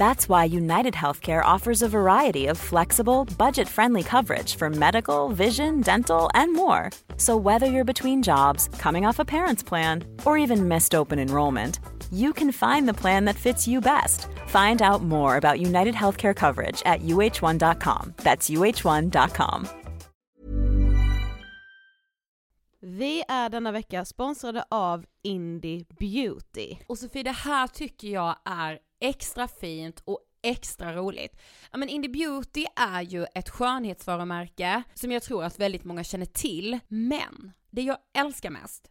That's why United Healthcare offers a variety of flexible, budget friendly coverage for medical, vision, dental, and more. So, whether you're between jobs, coming off a parent's plan, or even missed open enrollment, you can find the plan that fits you best. Find out more about United Healthcare coverage at uh1.com. That's uh1.com. Vi är denna vecka sponsrade av Indie Beauty. Och Sofie, det här tycker jag är extra fint och extra roligt. Ja men Indie Beauty är ju ett skönhetsvarumärke som jag tror att väldigt många känner till, men det jag älskar mest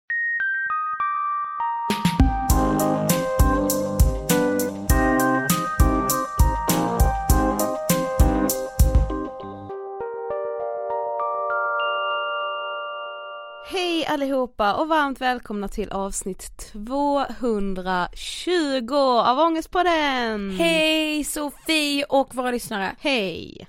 allihopa och varmt välkomna till avsnitt 220 av Ångestpodden! Hej Sofie och våra lyssnare! Hej!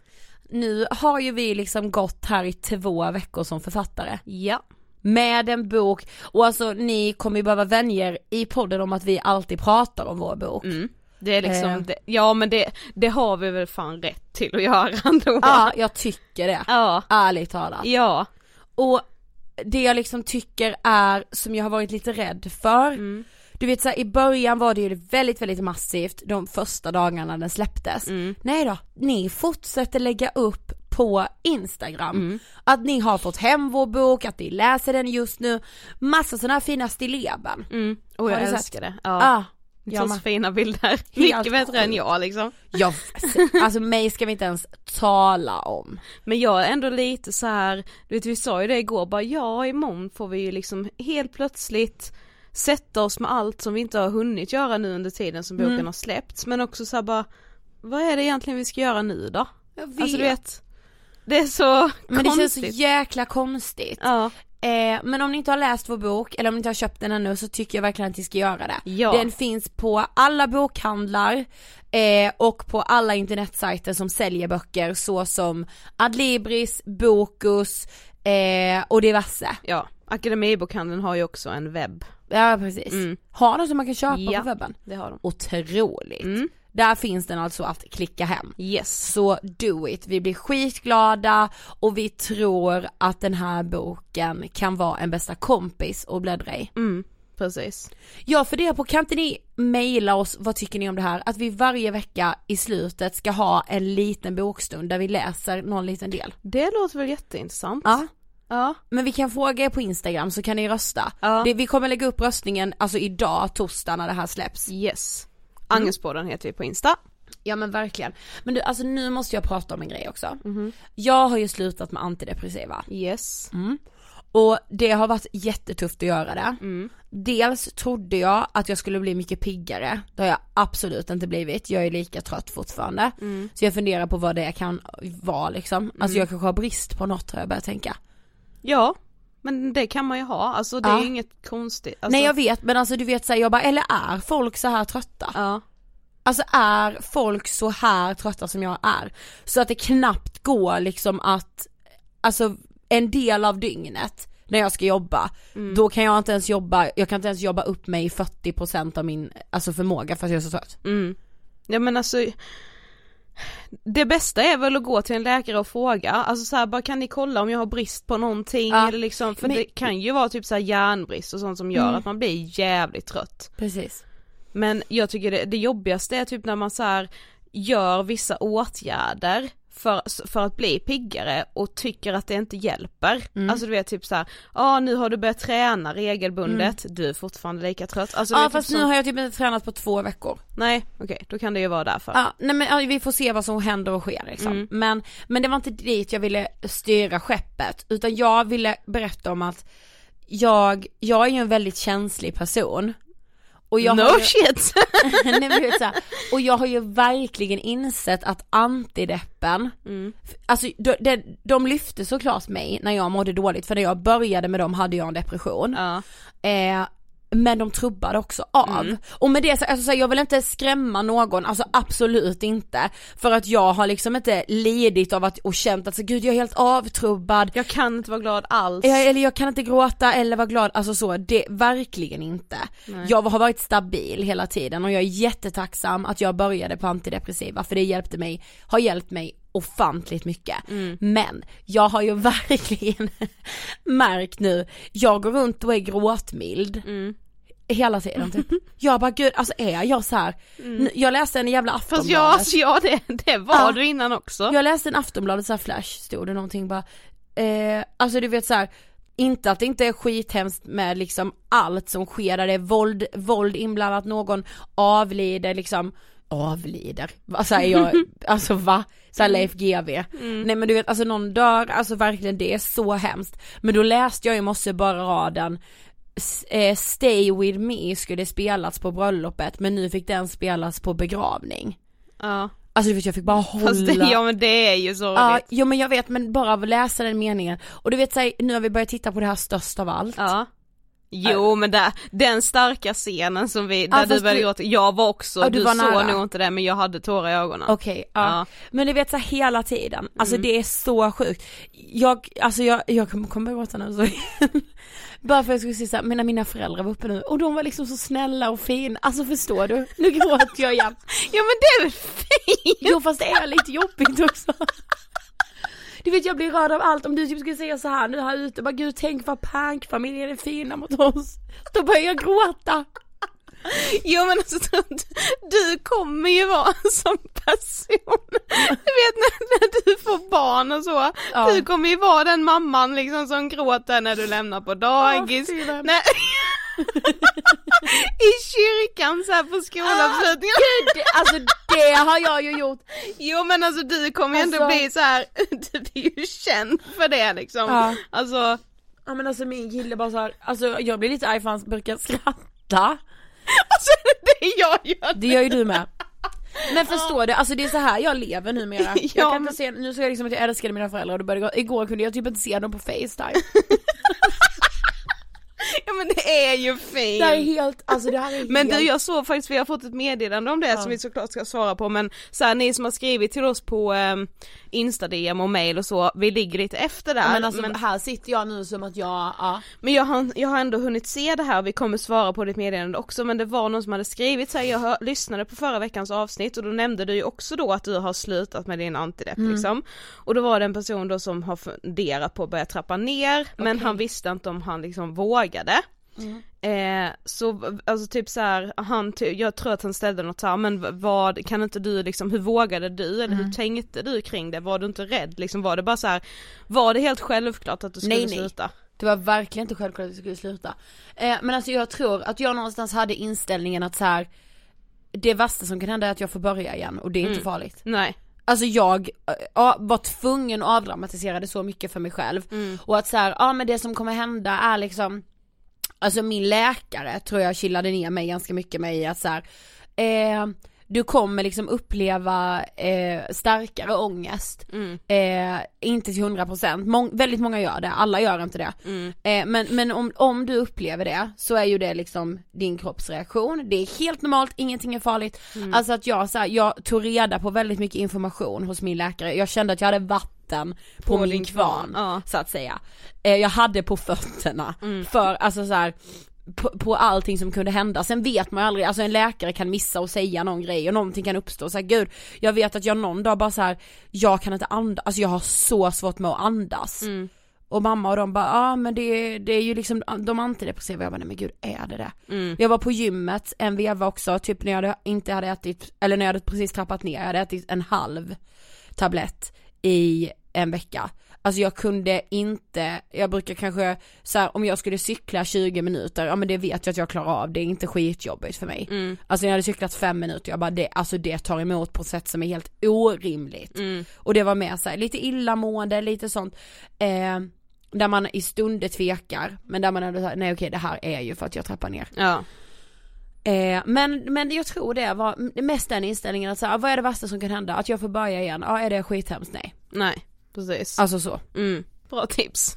Nu har ju vi liksom gått här i två veckor som författare. Ja, med en bok och alltså ni kommer ju behöva vänja er i podden om att vi alltid pratar om vår bok. mm. det är liksom, Eh. det, ja men det, det har vi väl fan rätt till att göra ändå. Ja, jag tycker det. ja, Ärligt talat. ja. Och det jag liksom tycker är, som jag har varit lite rädd för, Mm. du vet så här, i början var det ju väldigt, väldigt massivt de första dagarna den släpptes. Mm. Nej då, ni fortsätter lägga upp på Instagram Mm. att ni har fått hem vår bok, att ni läser den just nu, massa sådana här fina stilleben. Mm. Och jag du sett? älskar det. Ja. Ah, Det jag är så fina bilder. Mycket bättre än jag liksom. Jag, alltså mig ska vi inte ens tala om. Men jag är ändå lite så här, du vet vi sa ju det igår, bara ja imorgon får vi ju liksom helt plötsligt sätta oss med allt som vi inte har hunnit göra nu under tiden som boken Mm. har släppts men också så här bara vad är det egentligen vi ska göra nu då? Jag vet. Alltså du vet, det är så men det känns konstigt. så jäkla konstigt. Ja, Eh, men om ni inte har läst vår bok, eller om ni inte har köpt den ännu så tycker jag verkligen att ni ska göra det. Ja. Den finns på alla bokhandlar eh, och på alla internetsajter som säljer böcker såsom Adlibris, Bokus eh, och diverse. ja. Akademibokhandeln har ju också en webb. Ja precis. Mm. Har de som man kan köpa Ja. på webben? Det har de. Otroligt. Mm. Där finns den alltså att klicka hem. Yes. Så do it, vi blir skitglada och vi tror att den här boken kan vara en bästa kompis att bläddra i. Mm, precis. Jag funderar på, kan inte ni mejla oss, vad tycker ni om det här? Att vi varje vecka i slutet ska ha en liten bokstund där vi läser någon liten del. Det låter väl jätteintressant? Ja, Ja. men vi kan fråga er på Instagram så kan ni rösta. Ja. Det, vi kommer lägga upp röstningen, alltså idag, torsdag när det här släpps. Yes. Angelspodden heter vi på Insta. Ja men verkligen. Men du, alltså nu måste jag prata om en grej också. Jag har ju slutat med antidepressiva. Yes. Och det har varit jättetufft att göra det. Mm. Dels trodde jag att jag skulle bli mycket piggare, det har jag absolut inte blivit, jag är lika trött fortfarande. Mm. Så jag funderar på vad det kan vara liksom, alltså jag kanske har brist på något har jag börjat tänka. Ja, men det kan man ju ha, alltså det Ja. är ju inget konstigt. Alltså, Nej jag vet men alltså du vet såhär, jag bara, eller är folk så här trötta? Ja. Alltså är folk så här trötta som jag är? Så att det knappt går liksom att, alltså en del av dygnet när jag ska jobba, Mm. då kan jag inte ens jobba, jag kan inte ens jobba upp mig i 40% av min, alltså förmåga för att jag är så trött. Mm. Ja men alltså det bästa är väl att gå till en läkare och fråga, alltså så här, bara kan ni kolla om jag har brist på någonting Ja, eller liksom, för men- det kan ju vara typ så här järnbrist och sånt som gör Mm. att man blir jävligt trött. Precis. Men jag tycker det, det jobbigaste är typ när man så här gör vissa åtgärder för, för att bli piggare och tycker att det inte hjälper. Mm. Alltså du vet typ så här, ja nu har du börjat träna regelbundet, du är fortfarande lika trött. Alltså, Mm. Ja fast typ nu så- har jag typ inte tränat på två veckor. Nej okej, då kan det ju vara därför. Ja, nej men ja, vi får se vad som händer och sker liksom. Mm. Men, men det var inte dit jag ville styra skeppet, utan jag ville berätta om att jag, jag är ju en väldigt känslig person. Och jag no har ju, shit! nej, men vet så här, och jag har ju verkligen insett att antideppen, Mm. alltså de, de, de lyfte såklart mig när jag mådde dåligt, för när jag började med dem hade jag en depression. Ja. Eh, men de trubbade också av. Mm. Och med det så, alltså, så här, jag vill inte skrämma någon, alltså absolut inte. För att jag har liksom inte lidit av att, och känt att så, gud jag är helt avtrubbad. Jag kan inte vara glad alls. Jag, eller jag kan inte gråta eller vara glad, alltså så, det, verkligen inte. Nej. Jag har varit stabil hela tiden och jag är jättetacksam att jag började på antidepressiva för det hjälpte mig, har hjälpt mig ofantligt mycket. Mm. Men jag har ju verkligen märkt nu, jag går runt och är gråtmild Mm. Hela tiden typ. Jag bara gud, alltså är jag så här? N- Jag läste en jävla Fast Aftonbladet. ja, alltså, ja det, det var Ja. du innan också. Jag läste en Aftonbladet så här flash, stod det någonting bara, eh, alltså du vet så här. Inte att det inte är skithemskt med liksom allt som sker där det är våld, våld inblandat, någon avlider liksom, avlider, vad säger jag, alltså va? Såhär Leif GW. Nej men du vet alltså någon dör, alltså verkligen det är så hemskt. Men då läste jag i morse bara raden, Stay with me skulle spelats på bröllopet men nu fick den spelas på begravning. Ja. Alltså jag fick bara hålla Fast det, ja men det är ju Ja, sorgligt. jo men jag vet men bara av att läsa den meningen. Och du vet såhär, nu har vi börjat titta på det här störst av allt. Ja. Jo men där, den starka scenen som vi, där Ja, du började du- gråta, jag var också, Ja, du du, var såg nära. nog inte det men jag hade tårar i ögonen. Okej, ja. Ja. Men du vet så här, hela tiden, alltså Mm. det är så sjukt. Jag, alltså jag, jag kommer kommer börja gråta nu så Bara för att jag skulle säga såhär, mina, mina föräldrar var uppe nu och de var liksom så snälla och fina, alltså förstår du? Nu gråter jag igen. Ja men det är väl fint! Jo fast det är lite jobbigt också. Du vet jag blir rörd av allt, om du typ skulle säga så här nu här ute, bara gud tänk vad Pank-familjen är fina mot oss. Då börjar jag gråta. Jo men alltså du, kommer ju vara en sån person, du vet när, när du får barn och så, Ja. du kommer ju vara den mamman liksom som gråter när du lämnar på dagis, vän. när, i kyrkan så här på skolavslutningen. Gud, alltså det har jag ju gjort. Jo men alltså du kommer ju ändå Alltså- bli så här, du är ju känd för det liksom. Ja. Alltså, Ja men alltså min kille bara så här, alltså jag blir lite arg för han brukar skratta. alltså det är jag gör. Det gör ju du med. Men förstår du, alltså det är så här jag lever numera. Ja, jag kan men- inte se, nu såg jag liksom att jag älskade mina föräldrar och då började det gå, igår kunde jag typ inte se dem på facetime. Ja men det är ju fint! Det här är helt, alltså det här är Men helt... du jag såg faktiskt, vi har fått ett meddelande om det som vi såklart ska svara på men så här, ni som har skrivit till oss på eh, Insta-DM och mail och så, vi ligger lite efter där. men alltså men, här sitter jag nu som att jag, ja. men jag, har, jag har ändå hunnit se det här och vi kommer svara på ditt meddelande också men det var någon som hade skrivit så här, jag hör, lyssnade på förra veckans avsnitt och då nämnde du ju också då att du har slutat med din antidepp Mm. liksom. Och då var det en person då som har funderat på att börja trappa ner men han visste inte om han liksom vågade. Mm. Eh, så alltså typ så här, han, jag tror att han ställde något så här, men vad, kan inte du liksom, hur vågade du eller Mm. hur tänkte du kring det? Var du inte rädd liksom? Var det bara så här, var det helt självklart att du skulle Nej, nej. sluta? Det var verkligen inte självklart att jag skulle sluta. Eh, men alltså jag tror att jag någonstans hade inställningen att så här. Det värsta som kan hända är att jag får börja igen och det är inte farligt. Nej. Alltså jag äh, ja, var tvungen att avdramatisera det så mycket för mig själv. Och att så här, ja men det som kommer hända är liksom Alltså min läkare tror jag chillade ner mig ganska mycket med i att så här, eh, du kommer liksom uppleva eh, starkare ångest. Eh, inte till 100%, Mång, väldigt många gör det, alla gör inte det. Eh, men men om, om du upplever det så är ju det liksom din kroppsreaktion, det är helt normalt, ingenting är farligt. Alltså att jag så här, jag tog reda på väldigt mycket information hos min läkare, jag kände att jag hade vatten på, På min kvarn, kvarn, ja. så att säga. Eh, jag hade på fötterna, för alltså så här, på, på allting som kunde hända, sen vet man ju aldrig, alltså en läkare kan missa och säga någon grej och någonting kan uppstå, så här, gud, jag vet att jag någon dag bara så här, jag kan inte andas, alltså jag har så svårt med att andas. Och mamma och de bara, ja ah, men det, det är ju liksom de antidepressiva, jag bara nej men gud är det det? Jag var på gymmet en veva också, typ när jag hade, inte hade ätit, eller när jag hade precis trappat ner, jag hade ätit en halv tablett i en vecka. Alltså jag kunde inte, jag brukar kanske så här, om jag skulle cykla 20 minuter, ja men det vet jag att jag klarar av, det är inte skitjobbigt för mig. Alltså när jag hade cyklat 5 minuter, jag bara det, alltså det tar emot på ett sätt som är helt orimligt. Och det var med så här, lite illamående, lite sånt, eh, där man i stunder tvekar, men där man ändå säger nej okej det här är ju för att jag trappar ner. Ja. Eh, men, men jag tror det var mest den inställningen att så här, vad är det värsta som kan hända? Att jag får börja igen? Ja är det skithemskt? Nej. Nej, precis. Alltså så. Mm. Bra tips.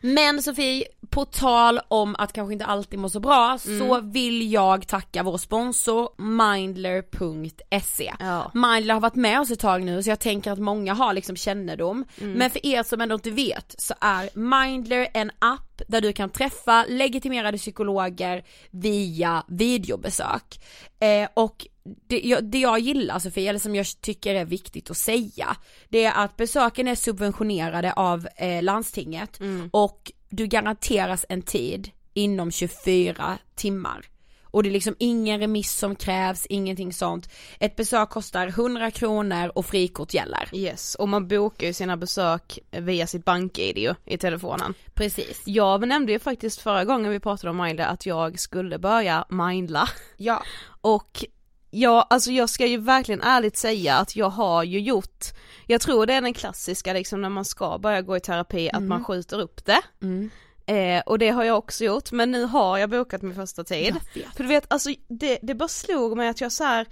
Men Sofie, på tal om att kanske inte alltid må så bra så vill jag tacka vår sponsor Mindler.se. Ja. Mindler har varit med oss ett tag nu så jag tänker att många har liksom kännedom. Men för er som ändå inte vet så är Mindler en app där du kan träffa legitimerade psykologer via videobesök. Eh, och det jag, det jag gillar Sofie, eller som jag tycker är viktigt att säga, det är att besöken är subventionerade av eh, landstinget och du garanteras en tid inom 24 timmar. Och det är liksom ingen remiss som krävs, ingenting sånt. Ett besök kostar 100 kronor och frikort gäller. Yes, och man bokar ju sina besök via sitt bank-id ju i telefonen. Precis. Jag nämnde ju faktiskt förra gången vi pratade om Mindla att jag skulle börja mindla. Ja. Och ja, alltså jag ska ju verkligen ärligt säga att jag har ju gjort, jag tror det är den klassiska liksom när man ska börja gå i terapi att man skjuter upp det. Mm. Eh, och det har jag också gjort, men nu har jag bokat min första tid. För du vet, alltså det, det bara slog mig att jag så här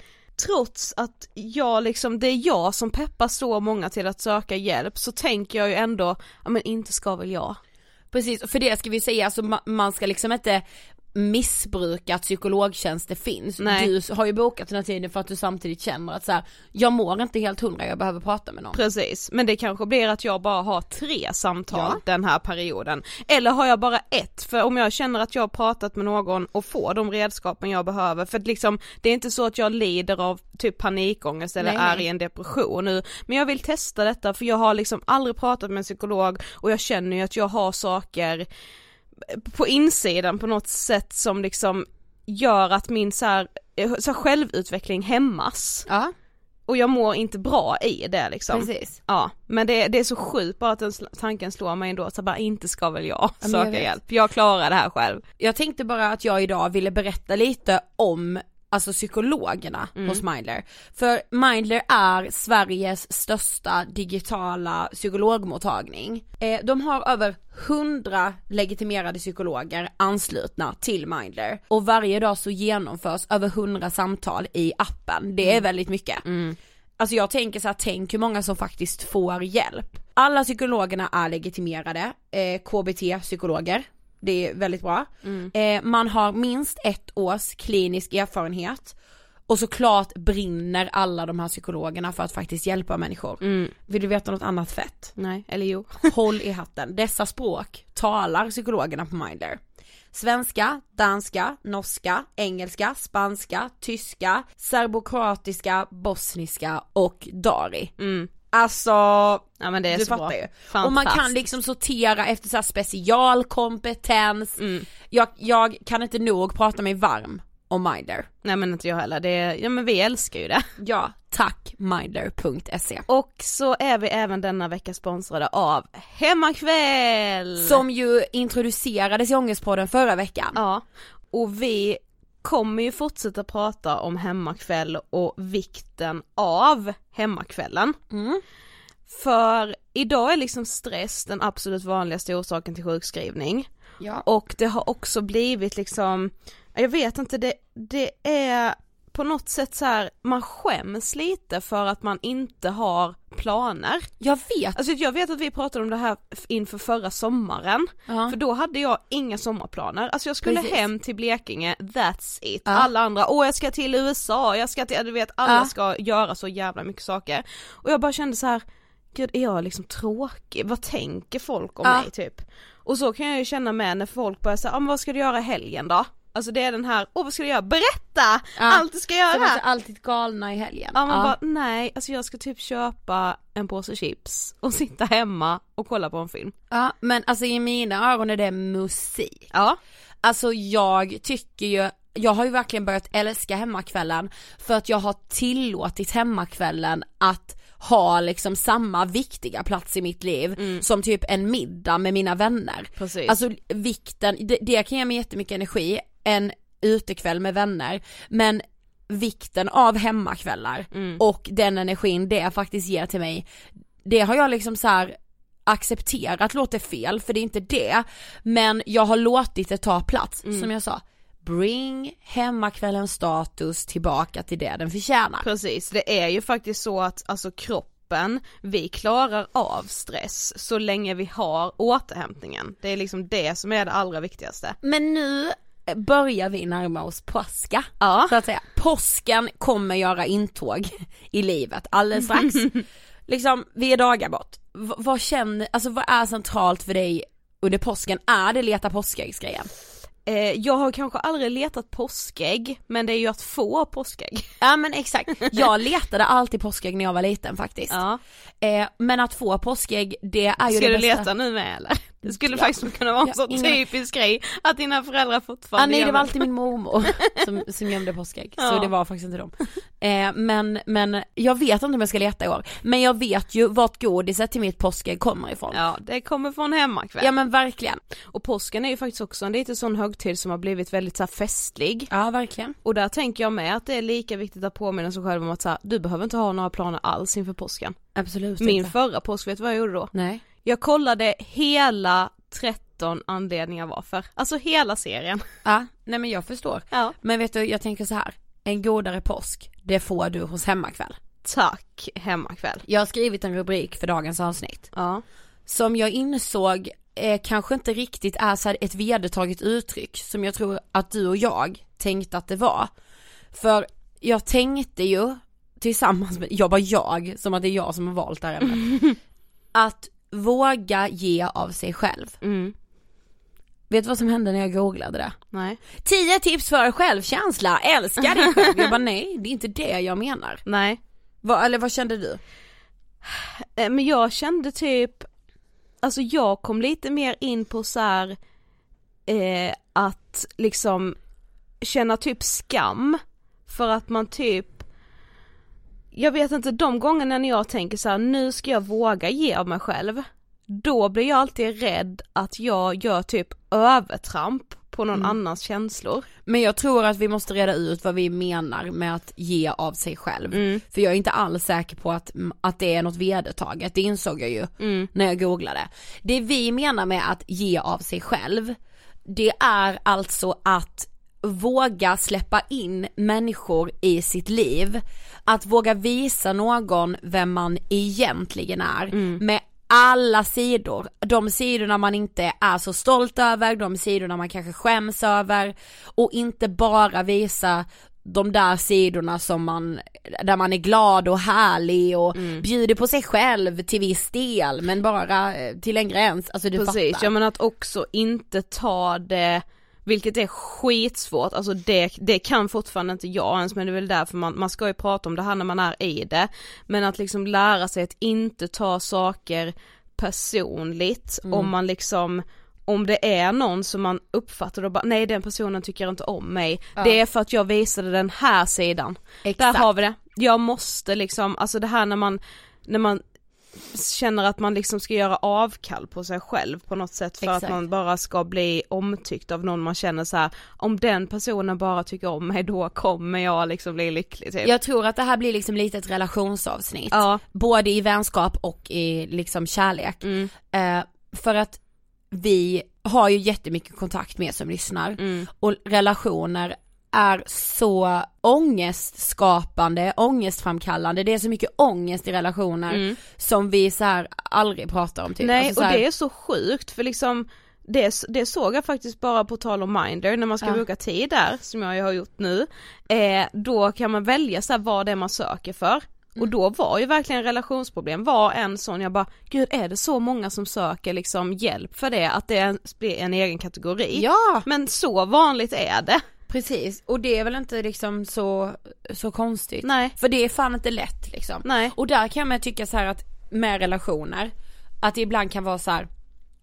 trots att jag liksom, det är jag som peppar så många till att söka hjälp så tänker jag ju ändå, ja men inte ska väl jag. Precis, för det ska vi säga, alltså ma- man ska liksom inte missbruka att psykologtjänster finns. Nej. Du har ju bokat den här tiden för att du samtidigt känner att så här, jag mår inte helt hundra, jag behöver prata med någon. Precis, men det kanske blir att jag bara har tre samtal Ja. den här perioden. Eller har jag bara ett, för om jag känner att jag har pratat med någon och får de redskapen jag behöver, för att liksom det är inte så att jag lider av typ panikångest eller Nej, är nej. i en depression nu, men jag vill testa detta för jag har liksom aldrig pratat med en psykolog och jag känner ju att jag har saker på insidan på något sätt som liksom gör att min så här, så här självutveckling hämmas. Ja, Och jag mår inte bra i det liksom. precis. Ja, men det, det är så sjukt bara att den tanken slår mig ändå så bara inte ska väl jag jag söka vet. hjälp, jag klarar det här själv. Jag tänkte bara att jag idag ville berätta lite om alltså psykologerna hos Mindler. För Mindler är Sveriges största digitala psykologmottagning. Eh, de har över 100 legitimerade psykologer anslutna till Mindler och varje dag så genomförs över 100 samtal i appen. Det är väldigt mycket. Alltså jag tänker så här, tänk hur många som faktiskt får hjälp. Alla psykologerna är legitimerade, eh, KBT-psykologer, det är väldigt bra. Eh, man har minst ett års klinisk erfarenhet och såklart brinner alla de här psykologerna för att faktiskt hjälpa människor. Vill du veta något annat fett? Nej, eller jo. Håll i hatten, dessa språk talar psykologerna på Mindler. Svenska, danska, norska, engelska, spanska, tyska, serbokroatiska, bosniska och dari. Alltså, Ja men det är du så fattar bra. ju. Och man kan liksom sortera efter så här specialkompetens. Jag, jag kan inte nog prata mig varm om Mindler. Nej men inte jag heller, det är, ja men vi älskar ju det. Ja, tack mindler.se. Och så är vi även denna vecka sponsrade av Hemmakväll! Som ju introducerades i Ångestpodden förra veckan. Ja, och vi kommer ju fortsätta prata om hemmakväll och vikten av hemmakvällen. Mm. För idag är liksom stress den absolut vanligaste orsaken till sjukskrivning. Ja. Och det har också blivit liksom, jag vet inte, det, det är på något sätt så här, man skäms lite för att man inte har planer. Jag vet. Alltså jag vet att vi pratade om det här inför förra sommaren, Ja. för då hade jag inga sommarplaner. Alltså jag skulle Precis. hem till Blekinge, that's it. Ja. Alla andra, åh jag ska till USA, jag ska till, du vet alla Ja. ska göra så jävla mycket saker. Och jag bara kände så här, gud är jag liksom tråkig? Vad tänker folk om mig typ? Och så kan jag ju känna med när folk börjar säga, ah, men vad ska du göra helgen då? Alltså det är den här, åh vad ska du göra? Berätta! Allt du ska göra! är alltid galna i helgen. Ja man bara, nej, alltså jag ska typ köpa en påse chips och sitta hemma och kolla på en film. ja, men alltså i mina ögon är det musik. Ja. Alltså jag tycker ju, jag har ju verkligen börjat älska hemmakvällen för att jag har tillåtit hemmakvällen att ha liksom samma viktiga plats i mitt liv som typ en middag med mina vänner. Precis. Alltså vikten, det, det kan ge mig jättemycket energi, en utekväll med vänner, men vikten av hemmakvällar och den energin det faktiskt ger till mig, det har jag liksom så här accepterat låter fel för det är inte det, men jag har låtit det ta plats, som jag sa. Bring hemmakvällens status tillbaka till det den förtjänar. Precis, det är ju faktiskt så att alltså kroppen, vi klarar av stress så länge vi har återhämtningen. Det är liksom det som är det allra viktigaste. Men nu börjar vi närma oss påska. Ja. Så att säga. Påsken kommer göra intåg i livet alldeles strax. liksom, vi är dagar bort. V- vad känner, alltså vad är centralt för dig under påsken? Är det leta påskäggsgrejen? Eh, jag har kanske aldrig letat påskägg, men det är ju att få påskägg. Ja men exakt, jag letade alltid påskägg när jag var liten faktiskt. Ja. Eh, men att få påskägg, det är ju Ska det du bästa. leta nu med eller? Det skulle Ja. faktiskt kunna vara en Ja, sån inga- typisk grej, att dina föräldrar Ah, fortfarande nej det var alltid min mormor som, som gömde påskägg, så Ja. det var faktiskt inte dem. Eh, men, men jag vet inte om jag ska leta i år, men jag vet ju vart godiset till mitt påskägg kommer ifrån. Ja, Ja, det kommer från hemmakväll. men verkligen. Och påsken är ju faktiskt också en lite sån högtid som har blivit väldigt så här festlig. Ja verkligen. Och där tänker jag med att det är lika viktigt att påminna sig själv om att så här, du behöver inte ha några planer alls inför påsken. Absolut Min inte. förra påsk, vet du vad jag gjorde då? Nej. Jag kollade hela 13 anledningar varför, alltså hela serien. Ja, nej men jag förstår. Ja. Men vet du, jag tänker så här. En godare påsk, det får du hos hemmakväll. Tack hemmakväll. Jag har skrivit en rubrik för dagens avsnitt. Ja. som jag insåg eh, kanske inte riktigt är så ett vedertaget uttryck som jag tror att du och jag tänkte att det var. För jag tänkte ju tillsammans med, jag bara jag, som att det är jag som har valt det här ämnet. att våga ge av sig själv. Mm. Vet du vad som hände när jag googlade det? Nej. 10 tips för självkänsla, älska dig själv. Jag bara nej, det är inte det jag menar. Nej. Vad, eller vad kände du? Eh, Men jag kände typ, alltså jag kom lite mer in på så här, eh, att liksom känna typ skam för att man typ jag vet inte, de gångerna när jag tänker så här, nu ska jag våga ge av mig själv, då blir jag alltid rädd att jag gör typ övertramp på någon annans känslor. Men jag tror att vi måste reda ut vad vi menar med att ge av sig själv. För jag är inte alls säker på att, att det är något vedertaget, det insåg jag ju när jag googlade. Det vi menar med att ge av sig själv, det är alltså att våga släppa in människor i sitt liv. Att våga visa någon vem man egentligen är med alla sidor, de sidorna man inte är så stolt över, de sidorna man kanske skäms över. Och inte bara visa de där sidorna som man, där man är glad och härlig och bjuder på sig själv till viss del men bara eh, till en gräns, alltså du Precis, fattar. ja men att också inte ta det vilket är skitsvårt, alltså det, det kan fortfarande inte jag ens men det är väl därför man, man ska ju prata om det här när man är i det. Men att liksom lära sig att inte ta saker personligt Mm. om man liksom om det är någon som man uppfattar och bara nej den personen tycker inte om mig, det är för att jag visade den här sidan. Exakt. Där har vi det. Jag måste liksom, alltså det här när man, när man känner att man liksom ska göra avkall på sig själv på något sätt för Exakt. att man bara ska bli omtyckt av någon man känner så här. om den personen bara tycker om mig då kommer jag liksom bli lycklig typ. Jag tror att det här blir liksom lite ett relationsavsnitt. Ja. Både i vänskap och i liksom kärlek. Mm. Eh, för att vi har ju jättemycket kontakt med som lyssnar Mm. och relationer är så ångestskapande, ångestframkallande, det är så mycket ångest i relationer som vi så här aldrig pratar om typ. Mm. Nej Alltså så och här- det är så sjukt för liksom det, det såg jag faktiskt bara på tal om Minder när man ska Ja. boka tid där som jag har gjort nu. Eh, då kan man välja så här vad det är man söker för. Mm. Och då var ju verkligen relationsproblem var en sån, jag bara gud är det så många som söker liksom hjälp för det att det är- blir en egen kategori? Ja! Men så vanligt är det. Precis, och det är väl inte liksom så, så konstigt. Nej. För det är fan inte lätt liksom. Nej. Och där kan man tycka så här att med relationer, att det ibland kan vara så här.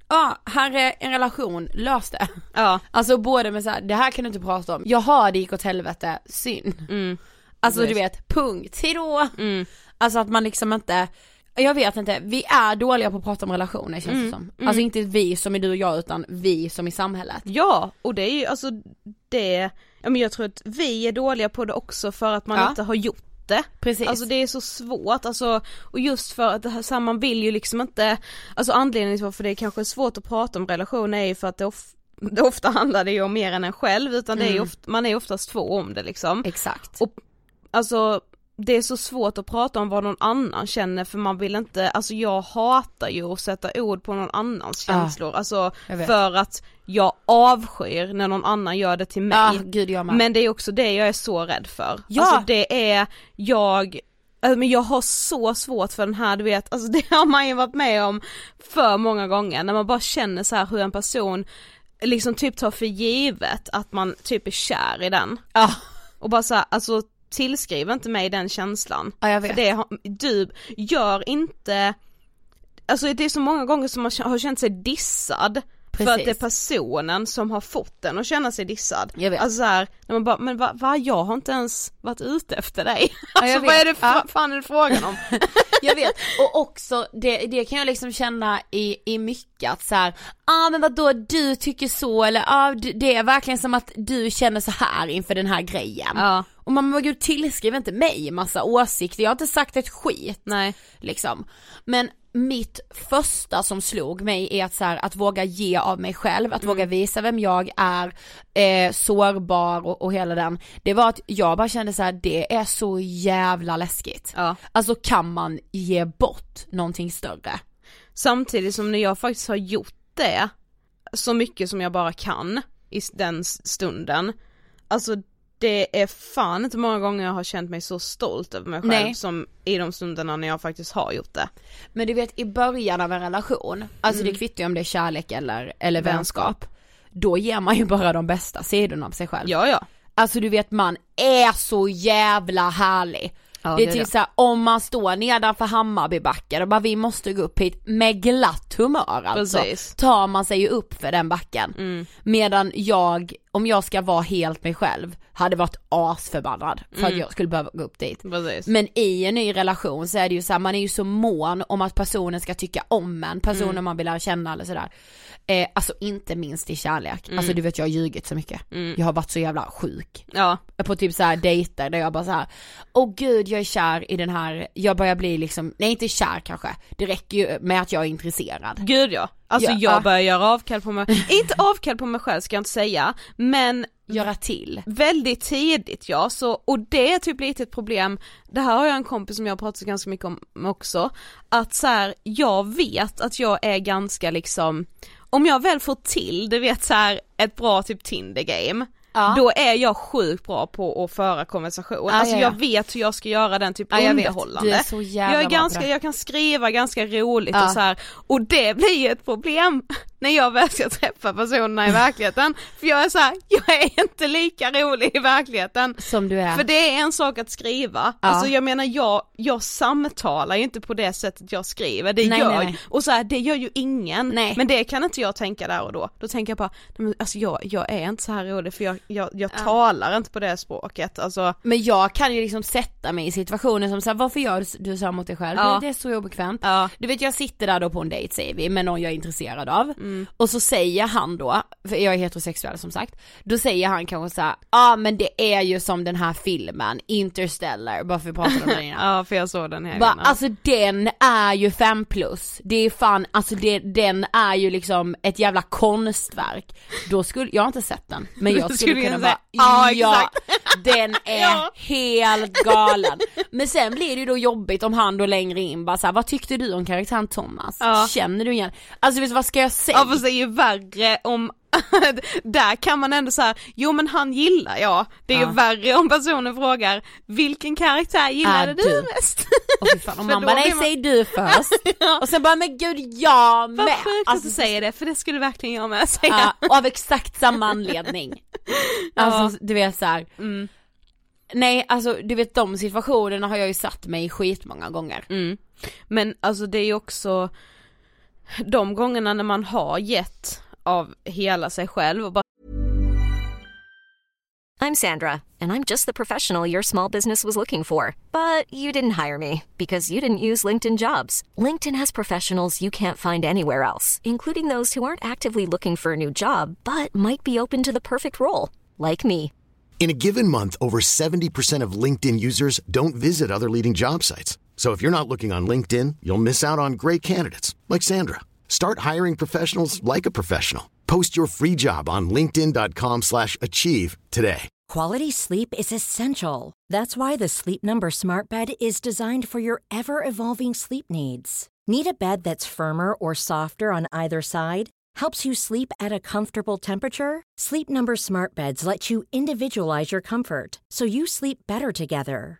ja här är en relation, lös det. Ja. Alltså både med så här, det här kan du inte prata om, jaha det gick åt helvete, synd. Mm. Alltså Precis. du vet, punkt, hejdå. Mm. Alltså att man liksom inte, jag vet inte, vi är dåliga på att prata om relationer känns Mm. det som. Alltså inte vi som är du och jag utan vi som i samhället. Ja, och det är ju alltså det, ja men jag tror att vi är dåliga på det också för att man Ja. inte har gjort det. Precis. Alltså det är så svårt, alltså, och just för att det här, så här, man vill ju liksom inte, alltså anledningen till varför det är kanske är svårt att prata om relationer är ju för att det, of, det ofta handlar det ju om mer än en själv utan det är Mm. ofta, man är oftast två om det liksom. Exakt. Och alltså det är så svårt att prata om vad någon annan känner för man vill inte, alltså jag hatar ju att sätta ord på någon annans Ja. känslor, alltså Jag vet. för att jag avskyr när någon annan gör det till mig. Ja, gud jag med. Men det är också det jag är så rädd för. Ja. Alltså det är, jag, alltså, men jag har så svårt för den här, du vet, alltså det har man ju varit med om för många gånger när man bara känner så här hur en person liksom typ tar för givet att man typ är kär i den. Ja. Och bara så här, alltså tillskriv inte mig den känslan. Ja, jag vet. För det, du gör inte, alltså det är så många gånger som man har känt sig dissad för att Precis. det är personen som har fått den att känna sig dissad. Jag vet. Alltså så här, när man bara, men va, va, jag har inte ens varit ute efter dig. Ja, Alltså jag vad är det, Ja. fan är det frågan om? Jag vet, och också det, det kan jag liksom känna i, i mycket att så här, ah men vadå du tycker så eller ah du- det är verkligen som att du känner så här inför den här grejen. Ja. Och man bara gud tillskriv inte mig massa åsikter, jag har inte sagt ett skit. Nej. Liksom. Men mitt första som slog mig är att så här, att våga ge av mig själv, att våga visa vem jag är, eh, sårbar och, och hela den. Det var att jag bara kände så här, det är så jävla läskigt. Ja. Alltså kan man ge bort någonting större? Samtidigt som när jag faktiskt har gjort det så mycket som jag bara kan i den stunden, alltså det är fan inte många gånger jag har känt mig så stolt över mig själv Nej. som i de stunderna när jag faktiskt har gjort det. Men du vet i början av en relation, alltså det kvittar ju om det är kärlek eller, eller vänskap, då ger man ju bara de bästa sidorna av sig själv. Ja ja. Alltså du vet man är så jävla härlig. Ja, det är typ såhär om man står nedanför Hammarbybacken och bara vi måste gå upp hit med glatt humör alltså. Precis. Tar man sig ju upp för den backen. Mm. Medan jag om jag ska vara helt mig själv, hade varit asförbannad för Mm. att jag skulle behöva gå upp dit. Precis. Men i en ny relation så är det ju så här, man är ju så mån om att personen ska tycka om en, personen Mm. man vill lära känna eller sådär. Eh, alltså inte minst i kärlek, Mm. alltså du vet jag har ljugit så mycket. Jag har varit så jävla sjuk. Ja, På typ så här dejter där jag bara så här, åh gud jag är kär i den här, jag börjar bli liksom, nej inte kär kanske, det räcker ju med att jag är intresserad. gud ja. Alltså Ja, jag ja. börjar göra avkall på mig, inte avkall på mig själv ska jag inte säga, men Göra till. väldigt tidigt ja, så, och det är typ lite ett problem, det här har jag en kompis som jag har pratat ganska mycket om också, att så här, jag vet att jag är ganska liksom, om jag väl får till, du vet så här, ett bra typ Tinder game, Ja. då är jag sjukt bra på att föra konversation, Ja, alltså ja, ja. jag vet hur jag ska göra den typ Ja, jag vet. underhållande. Du är så jävla jag är ganska, jag kan skriva ganska roligt och så här. och det blir ju ett problem när jag väl ska träffa personerna i verkligheten, för jag är så här, jag är inte lika rolig i verkligheten. Som du är. För det är en sak att skriva, Ja. alltså jag menar jag, jag samtalar ju inte på det sättet jag skriver, det Nej, gör, nej, nej. och så här, det gör ju ingen, Nej. men det kan inte jag tänka där och då, då tänker jag bara, nej, men alltså jag, jag är inte så här rolig för jag, jag, jag talar inte på det språket, alltså Men jag kan ju liksom sätta mig i situationer som såhär, varför gör du- du så här mot dig själv? Ja. Det, det är så obekvämt. Ja. Du vet jag sitter där då på en dejt säger vi med någon jag är intresserad av Mm. Och så säger han då, för jag är heterosexuell som sagt, då säger han kanske såhär, ja ah, men det är ju som den här filmen, Interstellar, bara för vi pratade om den innan. Ja för jag såg den här Bara, innan. alltså den är ju fem plus, det är fan, alltså det, den är ju liksom ett jävla konstverk. Då skulle, jag har inte sett den, men jag skulle, kunna bara, ja, ja, exakt. den är Ja. helt galen. Men sen blir det ju då jobbigt om han då längre in bara såhär, vad tyckte du om karaktären Thomas? Ja. Känner du igen? Alltså vet du vad ska jag säga? Ja fast det är ju värre om där kan man ändå säga, jo men han gillar jag. Det är Ja. ju värre om personen frågar, vilken karaktär gillade du du? mest? Fy fan, om man bara, nej man- säg du först. Ja. Och sen bara, men gud jag med. Vad sjukt Alltså, att du säger det, för det skulle verkligen jag med säga. Ja, och av exakt samma anledning. Alltså du vet så här. Mm. Nej alltså du vet de situationerna har jag ju satt mig i skitmånga gånger. Mm. Men alltså det är ju också de gångerna när man har gett av hela sig själv och bara I'm Sandra, and I'm just the professional your small business was looking for. But you didn't hire me because you didn't use LinkedIn jobs. LinkedIn has professionals you can't find anywhere else, including those who aren't actively looking for a new job but might be open to the perfect role, like me. In a given month, over 70% of LinkedIn users don't visit other leading job sites. So if you're not looking on LinkedIn, you'll miss out on great candidates like Sandra. Start hiring professionals like a professional. Post your free job on linkedin.com/achieve today. Quality sleep is essential. That's why the Sleep Number Smart Bed is designed for your ever evolving sleep needs. Need a bed that's firmer or softer on either side? Helps you sleep at a comfortable temperature? Sleep Number Smart Beds let you individualize your comfort so you sleep better together.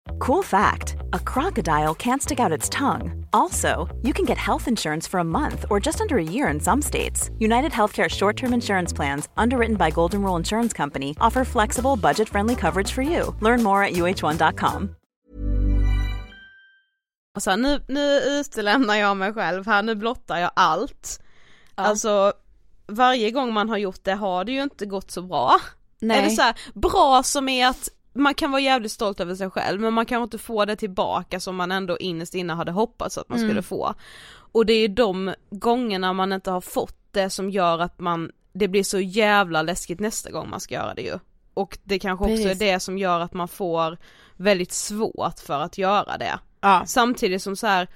Cool fact a crocodile can't stick out its tongue. Also, you can get health insurance for a month or just under a year in some states. United Healthcare short term insurance plans, underwritten by Golden Rule Insurance Company, offer flexible, budget friendly coverage for you. Learn more at uh1.com. Alltså nu, nu utelämnar jag mig själv här, nu blottar jag allt. Alltså varje gång man har gjort det har det ju inte gått så bra. Nej. Eller så här, bra som är att man kan vara jävligt stolt över sig själv men man kan inte få det tillbaka som man ändå innerst inne hade hoppats att man Mm. skulle få. Och det är de gångerna man inte har fått det som gör att man, det blir så jävla läskigt nästa gång man ska göra det ju. Och det kanske också Precis. är det som gör att man får väldigt svårt för att göra det. Ja. Samtidigt som så här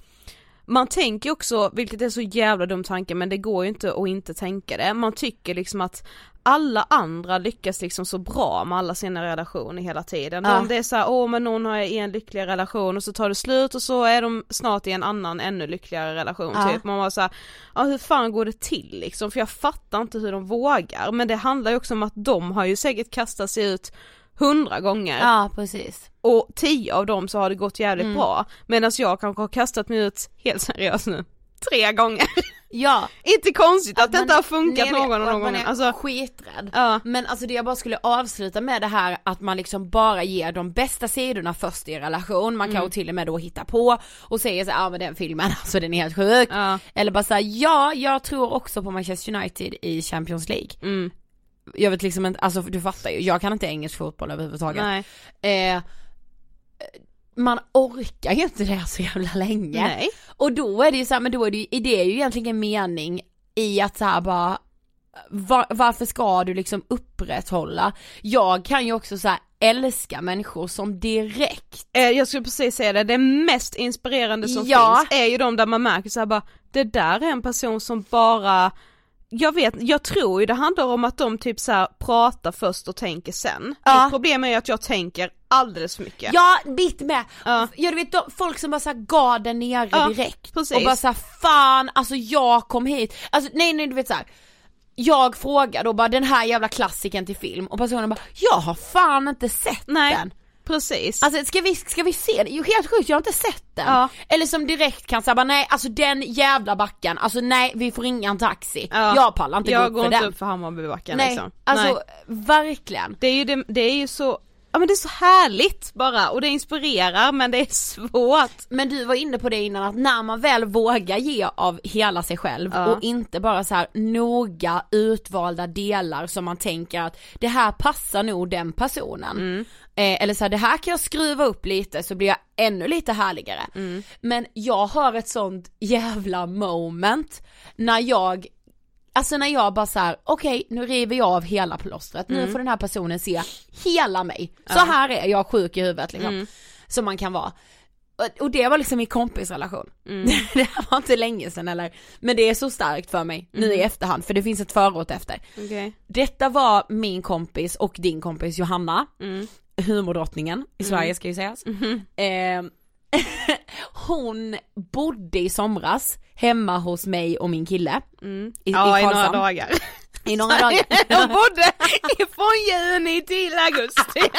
man tänker också, vilket är så jävla dum tanke men det går ju inte att inte tänka det, man tycker liksom att alla andra lyckas liksom så bra med alla sina relationer hela tiden. Ja. Om det är så här, åh men någon har i en lycklig relation och så tar det slut och så är de snart i en annan ännu lyckligare relation Ja. typ. Man var så här, ja hur fan går det till liksom? För jag fattar inte hur de vågar. Men det handlar ju också om att de har ju säkert kastat sig ut hundra gånger Ja precis. och tio av dem så har det gått jävligt Mm. bra. Medan jag kanske har kastat mig ut, helt seriöst nu, tre gånger. Ja. inte konstigt att, det man- inte har funkat nej, någon och av att gångerna. är Alltså, skiträdd. Ja. Men alltså det jag bara skulle avsluta med det här att man liksom bara ger de bästa sidorna först i relation, man kan Mm. ju till och med då hitta på och säga så ja ah, men den filmen alltså den är helt sjuk. Ja. Eller bara säga ja jag tror också på Manchester United i Champions League. mm, Jag vet liksom inte, alltså du fattar ju, jag kan inte engelsk fotboll överhuvudtaget. nej. Eh, man orkar ju inte det så jävla länge. Nej. Och då är det ju så här, men då är det ju, det är ju egentligen en mening i att så här bara var, varför ska du liksom upprätthålla? Jag kan ju också så här älska människor som direkt Eh, Jag skulle precis säga det, det mest inspirerande som Ja. finns är ju de där man märker så här bara, det där är en person som bara jag vet, jag tror ju det handlar om att de typ så här pratar först och tänker sen. Ja. Mitt problem är ju att jag tänker alldeles för mycket. Ja, mitt med! Ja. Ja. du vet de, folk som bara såhär garden nere Ja, direkt precis. och bara såhär fan alltså jag kom hit, alltså nej nej du vet såhär jag frågar då bara den här jävla klassiken till film och personen bara jag har fan inte sett Nej. den. Precis. Alltså ska vi, ska vi se den? Jo helt sjukt, jag har inte sett den. Ja. Eller som direkt kan säga bara nej alltså den jävla backen, alltså nej vi får ringa en taxi. Ja. Jag pallar inte jag gå upp går för inte den. upp för Hammarbybacken nej, liksom. alltså Nej. verkligen. Det är ju, det, det är ju så, ja men det är så härligt bara och det inspirerar men det är svårt. Men du var inne på det innan att när man väl vågar ge av hela sig själv Ja. och inte bara så här noga utvalda delar som man tänker att det här passar nog den personen. Mm. Eh, eller så här, det här kan jag skruva upp lite så blir jag ännu lite härligare. Mm. Men jag har ett sånt jävla moment när jag Alltså när jag bara så här: okej nu river jag av hela plåstret, Mm. nu får den här personen se hela mig. Så här är jag sjuk i huvudet liksom. Mm. Som man kan vara. Och- det var liksom i kompisrelation. Mm. det här var inte länge sedan eller, men det är så starkt för mig nu Mm. i efterhand för det finns ett förort efter. Okej. Detta var min kompis och din kompis Johanna, Mm. Humordrottningen i Sverige ska ju sägas. Eh, hon bodde i somras hemma hos mig och min kille Mm. i, Ja i i några dagar. I några dagar. Hon bodde från juni till augusti.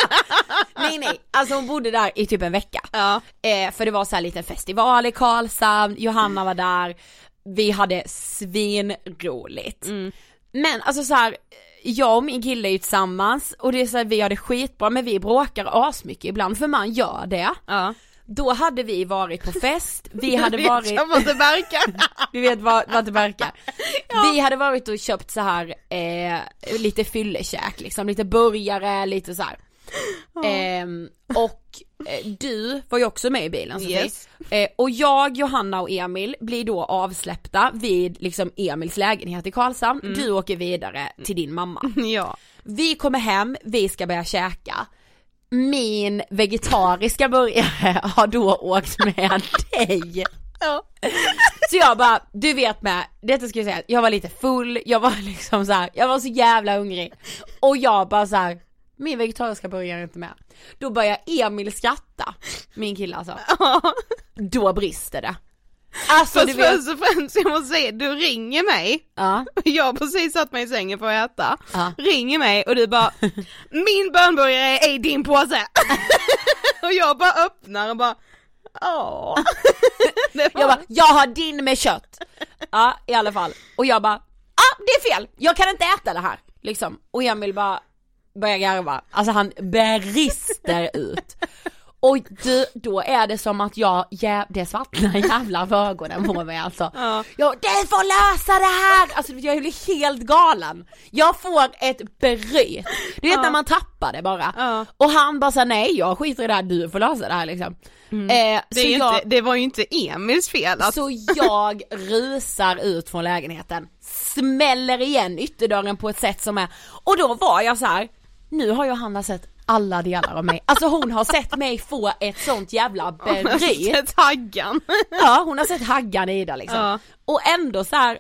nej nej, alltså hon bodde där i typ en vecka. Ja. Eh, för det var så här liten festival i Karlshamn, Johanna var där, vi hade svinroligt. Mm. Men alltså så här, jag och min kille är ju tillsammans och det är så här, vi har det skitbra men vi bråkar asmycket ibland för man gör det. Ja. Då hade vi varit på fest, vi hade Vet varit, jag vad det verkar. vi vet vad, vad det verkar. Vi hade varit och köpt så här eh, lite fyllekäk liksom, lite burgare, lite så här. Och eh, du var ju också med i bilen Sofie. Yes. Eh, och jag, Johanna och Emil blir då avsläppta vid liksom Emils lägenhet i Karlshamn. Du åker vidare till din mamma. Ja. Vi kommer hem, vi ska börja käka. Min vegetariska burgare har då åkt med dig. Ja. Så jag bara, du vet med, detta ska jag säga, jag var lite full, jag var liksom så här, jag var så jävla hungrig. Och jag bara så här, min vegetariska burgare är inte med. Då börjar Emil skratta, min kille alltså. Då brister det. Alltså du Fast vet, först och främst, jag måste säga, du ringer mig, ja, jag har precis satt mig i sängen för att äta, Ja. ringer mig och du bara, min bönburgare är i din påse. och jag bara öppnar och bara, ja. Var- jag bara, jag har din med kött. Ja i alla fall, och jag bara, ah det är fel, jag kan inte äta det här. Liksom, och Emil bara börjar garva, alltså han brister ut. Och du, då är det som att jag, jä, det svartnar jävla för ögonen på mig alltså. Ja. Jag, du får lösa det här! Alltså jag blir helt galen. Jag får ett bryt. Du vet när man tappar det bara. Ja. Och han bara såhär, nej jag skiter i det här, du får lösa det här liksom. Eh, Mm. det, så jag, inte, det var ju inte Emils fel att, så jag rusar ut från lägenheten, smäller igen ytterdörren på ett sätt som är, och då var jag så här. Nu har Johanna sett alla delar av mig, alltså hon har sett mig få ett sånt jävla bryt. sett haggan. Ja hon har sett Haggan i det liksom. Ja. Och ändå så här.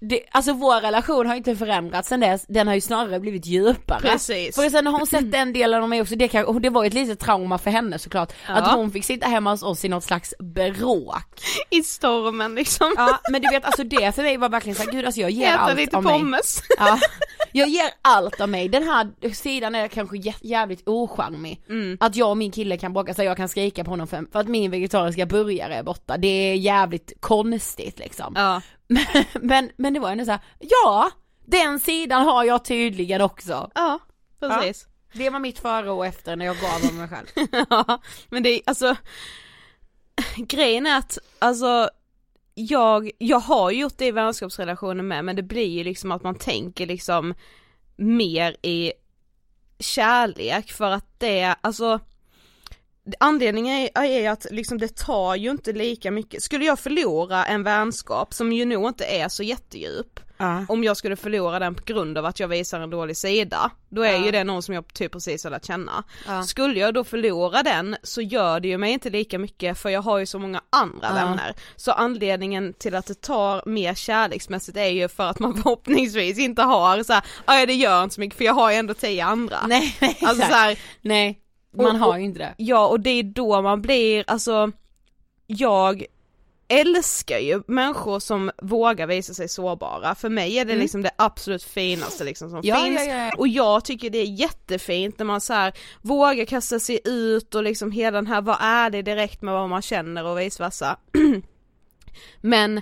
Det, alltså vår relation har inte förändrats sen dess, den har ju snarare blivit djupare. Precis. För sen har hon sett den delen av mig också, det, kan, och det var ju ett litet trauma för henne såklart. Ja. Att hon fick sitta hemma hos oss i något slags bråk. I stormen liksom. Ja men du vet alltså det för mig var verkligen såhär, gud alltså jag ger Äta allt lite av mig. pommes. Ja, Jag ger allt av mig, den här sidan är kanske jä- jävligt ocharmig. Mm. Att jag och min kille kan bråka så jag kan skrika på honom för, för att min vegetariska burgare är borta. Det är jävligt konstigt liksom. Ja. Men, men, men det var ändå så här, ja, den sidan har jag tydligen också. Ja, precis. Det var mitt före och efter när jag gav av mig själv. Ja, men det är alltså grejen är att alltså jag, jag har gjort det i vänskapsrelationer med men det blir ju liksom att man tänker liksom mer i kärlek för att det, alltså Anledningen är, är att liksom det tar ju inte lika mycket, skulle jag förlora en vänskap som ju nog inte är så jättedjup om jag skulle förlora den på grund av att jag visar en dålig sida, då är Ja. ju det någon som jag typ precis har lärt känna. Ja. Skulle jag då förlora den så gör det ju mig inte lika mycket för jag har ju så många andra vänner. Så anledningen till att det tar mer kärleksmässigt är ju för att man förhoppningsvis inte har så här, "Ah, ja det gör inte så mycket för jag har ju ändå tio andra. Nej, nej, Alltså så här, nej, man Och- har ju inte det. Ja och det är då man blir, alltså jag älskar ju människor som vågar visa sig sårbara, för mig är det liksom det absolut finaste liksom som Mm. Ja, finns. ja, ja, och jag tycker det är jättefint när man så här vågar kasta sig ut och liksom hela den här, vara ärlig direkt med vad man känner och vice versa. Men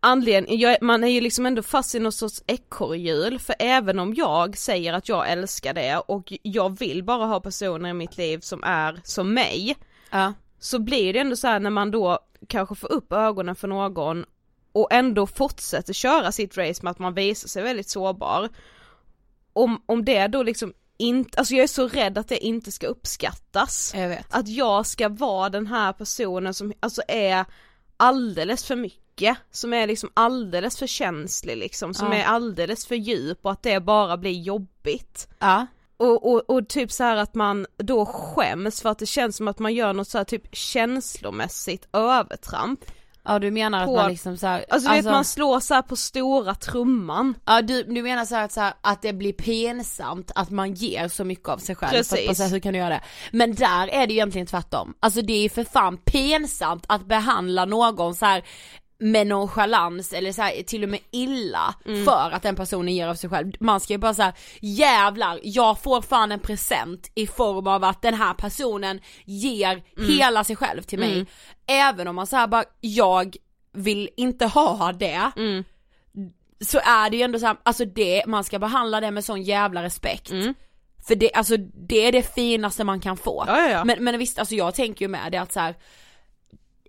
anledningen, man är ju liksom ändå fast i någon sorts ekorrhjul. För även om jag säger att jag älskar det och jag vill bara ha personer i mitt liv som är som mig Ja. Så blir det ändå så här när man då kanske får upp ögonen för någon och ändå fortsätter köra sitt race med att man visar sig väldigt sårbar om, om det då liksom inte, alltså jag är så rädd att det inte ska uppskattas Jag vet. att jag ska vara den här personen som alltså är alldeles för mycket, som är liksom alldeles för känslig liksom, som Ja. är alldeles för djup och att det bara blir jobbigt. Ja. Och, och, och typ så här att man då skäms för att det känns som att man gör något så här typ känslomässigt övertramp. Ja du menar att På- man liksom så här, Alltså, du vet man slår så på stora trumman. Ja du, du menar så att, så här att det blir pinsamt att man ger så mycket av sig själv. För att Precis. så här, hur kan du göra det? Men där är det ju egentligen tvärtom. Alltså det är ju för fan pinsamt att behandla någon så här med nonchalans eller så här, till och med illa Mm. för att den personen ger av sig själv. Man ska ju bara säga jävlar, jag får fan en present i form av att den här personen ger Mm. hela sig själv till mig. Även om man säger bara, jag vill inte ha det Mm. så är det ju ändå så här, alltså det, man ska behandla det med sån jävla respekt. Mm. För det, alltså det är det finaste man kan få. Ja, ja, ja. Men, men visst, alltså jag tänker ju med det att så här,